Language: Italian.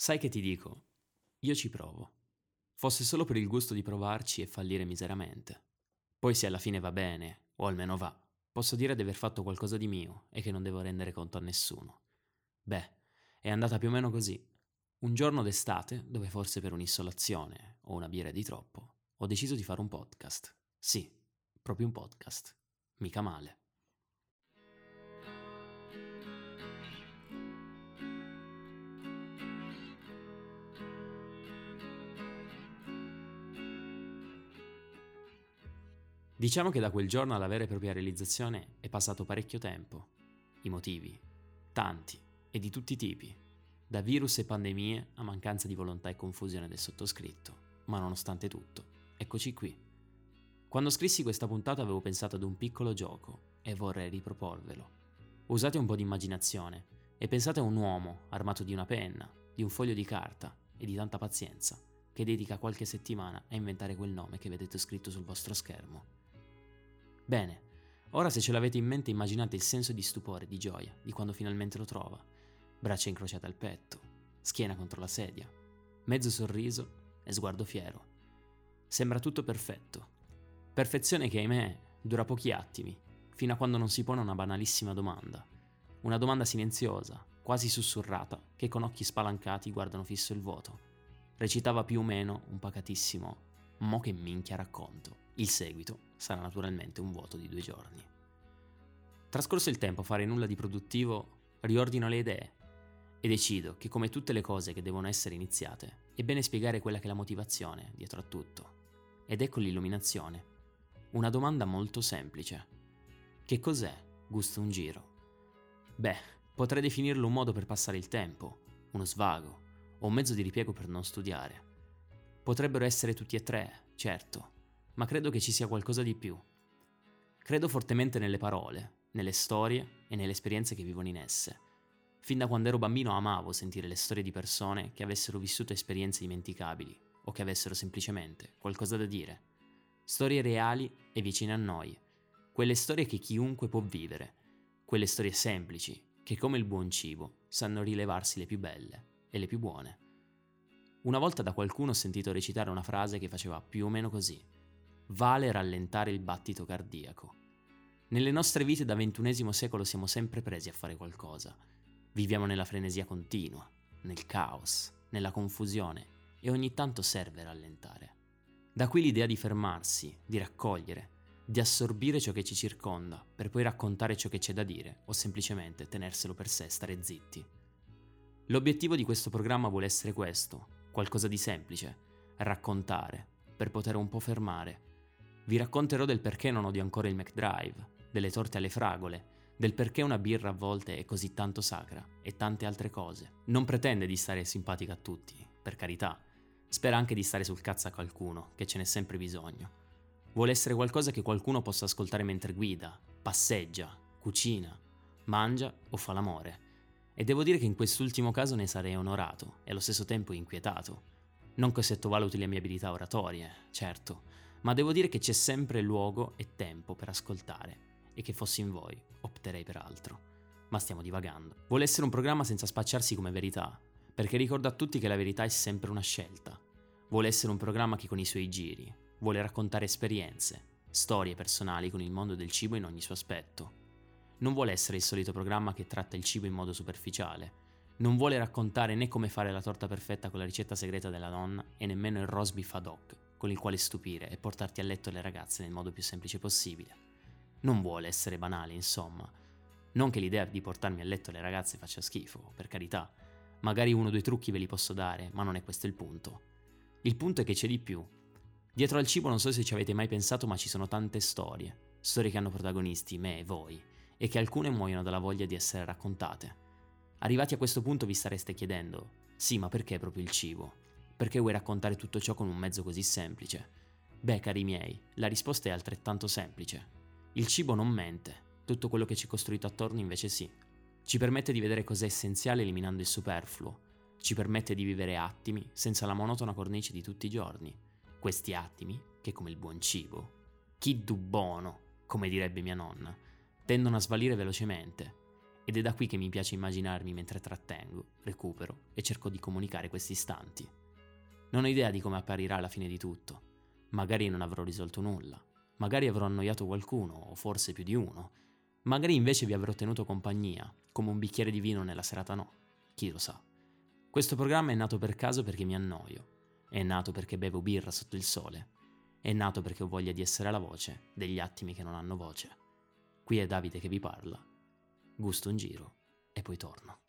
Sai che ti dico? Io ci provo. Fosse solo per il gusto di provarci e fallire miseramente. Poi se alla fine va bene, o almeno va, posso dire di aver fatto qualcosa di mio e che non devo rendere conto a nessuno. Beh, è andata più o meno così. Un giorno d'estate, dove forse per un'issolazione o una birra di troppo, ho deciso di fare un podcast. Sì, proprio un podcast. Mica male. Diciamo che da quel giorno alla vera e propria realizzazione è passato parecchio tempo. I motivi, tanti e di tutti i tipi, da virus e pandemie a mancanza di volontà e confusione del sottoscritto, ma nonostante tutto, eccoci qui. Quando scrissi questa puntata avevo pensato ad un piccolo gioco e vorrei riproporvelo. Usate un po' di immaginazione e pensate a un uomo armato di una penna, di un foglio di carta e di tanta pazienza che dedica qualche settimana a inventare quel nome che vedete scritto sul vostro schermo. Bene, ora se ce l'avete in mente immaginate il senso di stupore, di gioia, di quando finalmente lo trova. Braccia incrociate al petto, schiena contro la sedia, mezzo sorriso e sguardo fiero. Sembra tutto perfetto. Perfezione che, ahimè, dura pochi attimi, fino a quando non si pone una banalissima domanda. Una domanda silenziosa, quasi sussurrata, che con occhi spalancati guardano fisso il vuoto. Recitava più o meno un pacatissimo Mo che minchia racconto. Il seguito sarà naturalmente un vuoto di due giorni. Trascorso il tempo a fare nulla di produttivo, riordino le idee e decido che come tutte le cose che devono essere iniziate, è bene spiegare quella che è la motivazione dietro a tutto. Ed ecco l'illuminazione. Una domanda molto semplice. Che cos'è gusto un giro? Beh, potrei definirlo un modo per passare il tempo, uno svago, o un mezzo di ripiego per non studiare. Potrebbero essere tutti e tre, certo, ma credo che ci sia qualcosa di più. Credo fortemente nelle parole, nelle storie e nelle esperienze che vivono in esse. Fin da quando ero bambino amavo sentire le storie di persone che avessero vissuto esperienze dimenticabili o che avessero semplicemente qualcosa da dire. Storie reali e vicine a noi, quelle storie che chiunque può vivere, quelle storie semplici che come il buon cibo sanno rilevarsi le più belle e le più buone. Una volta da qualcuno ho sentito recitare una frase che faceva più o meno così vale rallentare il battito cardiaco. Nelle nostre vite da ventunesimo secolo siamo sempre presi a fare qualcosa. Viviamo nella frenesia continua, nel caos, nella confusione e ogni tanto serve rallentare. Da qui l'idea di fermarsi, di raccogliere, di assorbire ciò che ci circonda per poi raccontare ciò che c'è da dire o semplicemente tenerselo per sé, stare zitti. L'obiettivo di questo programma vuole essere questo, qualcosa di semplice, raccontare, per poter un po' fermare vi racconterò del perché non odio ancora il McDrive, delle torte alle fragole, del perché una birra a volte è così tanto sacra e tante altre cose. Non pretende di stare simpatica a tutti, per carità. Spera anche di stare sul cazzo a qualcuno, che ce n'è sempre bisogno. Vuole essere qualcosa che qualcuno possa ascoltare mentre guida, passeggia, cucina, mangia o fa l'amore. E devo dire che in quest'ultimo caso ne sarei onorato e allo stesso tempo inquietato. Non che sottovaluti le mie abilità oratorie, certo, ma devo dire che c'è sempre luogo e tempo per ascoltare e che fossi in voi opterei per altro. Ma stiamo divagando. Vuole essere un programma senza spacciarsi come verità, perché ricorda a tutti che la verità è sempre una scelta. Vuole essere un programma che con i suoi giri vuole raccontare esperienze, storie personali con il mondo del cibo in ogni suo aspetto. Non vuole essere il solito programma che tratta il cibo in modo superficiale. Non vuole raccontare né come fare la torta perfetta con la ricetta segreta della nonna e nemmeno il roast beef ad hoc con il quale stupire e portarti a letto le ragazze nel modo più semplice possibile. Non vuole essere banale, insomma. Non che l'idea di portarmi a letto le ragazze faccia schifo, per carità. Magari uno o due trucchi ve li posso dare, ma non è questo il punto. Il punto è che c'è di più. Dietro al cibo non so se ci avete mai pensato, ma ci sono tante storie. Storie che hanno protagonisti, me e voi, e che alcune muoiono dalla voglia di essere raccontate. Arrivati a questo punto vi stareste chiedendo, sì, ma perché proprio il cibo? Perché vuoi raccontare tutto ciò con un mezzo così semplice? Beh, cari miei, la risposta è altrettanto semplice. Il cibo non mente, tutto quello che ci è costruito attorno invece sì. Ci permette di vedere cos'è essenziale eliminando il superfluo. Ci permette di vivere attimi senza la monotona cornice di tutti i giorni. Questi attimi, che come il buon cibo, chi du buono, come direbbe mia nonna, tendono a svalire velocemente. ed è da qui che mi piace immaginarmi mentre trattengo, recupero e cerco di comunicare questi istanti. Non ho idea di come apparirà la fine di tutto. Magari non avrò risolto nulla, magari avrò annoiato qualcuno, o forse più di uno, magari invece vi avrò tenuto compagnia, come un bicchiere di vino nella serata no, chi lo sa. Questo programma è nato per caso perché mi annoio, è nato perché bevo birra sotto il sole, è nato perché ho voglia di essere la voce degli attimi che non hanno voce. Qui è Davide che vi parla gusto un giro e poi torno.